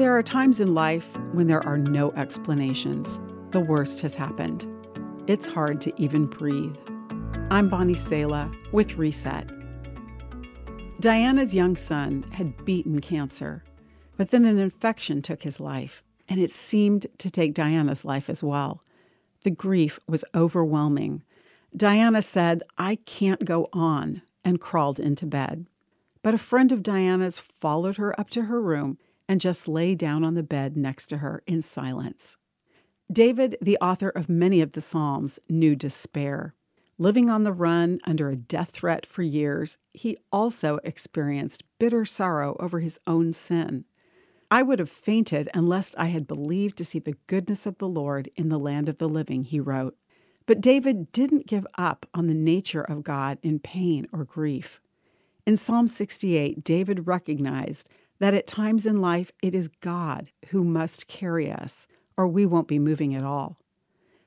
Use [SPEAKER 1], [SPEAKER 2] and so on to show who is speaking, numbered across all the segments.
[SPEAKER 1] There are times in life when there are no explanations. The worst has happened. It's hard to even breathe. I'm Bonnie Sala with Reset. Diana's young son had beaten cancer, but then an infection took his life, and it seemed to take Diana's life as well. The grief was overwhelming. Diana said, I can't go on, and crawled into bed. But a friend of Diana's followed her up to her room and just lay down on the bed next to her in silence. David, the author of many of the Psalms, knew despair. Living on the run under a death threat for years, he also experienced bitter sorrow over his own sin. I would have fainted unless I had believed to see the goodness of the Lord in the land of the living, he wrote. But David didn't give up on the nature of God in pain or grief. In Psalm 68, David recognized that at times in life it is God who must carry us, or we won't be moving at all.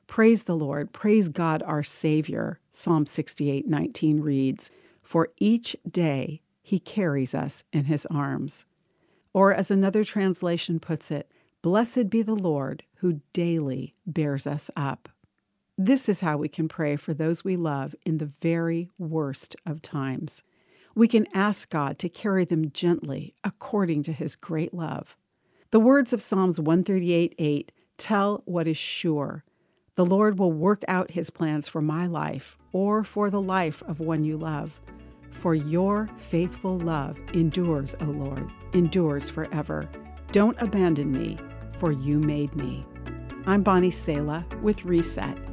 [SPEAKER 1] Praise the Lord, praise God our Savior, Psalm 68 19 reads, For each day he carries us in his arms. Or as another translation puts it, Blessed be the Lord who daily bears us up. This is how we can pray for those we love in the very worst of times. We can ask God to carry them gently according to his great love. The words of Psalms 138 8 tell what is sure the Lord will work out his plans for my life or for the life of one you love. For your faithful love endures, O Lord, endures forever. Don't abandon me, for you made me. I'm Bonnie Sala with Reset.